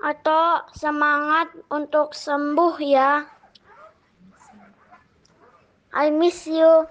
atau semangat untuk sembuh ya. I miss you.